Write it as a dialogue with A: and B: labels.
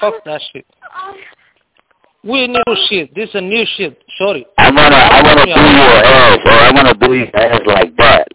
A: Fuck that shit. We new shit. This is a new shit. Sorry.
B: I wanna, I wanna do your ass, or I wanna do your ass like that.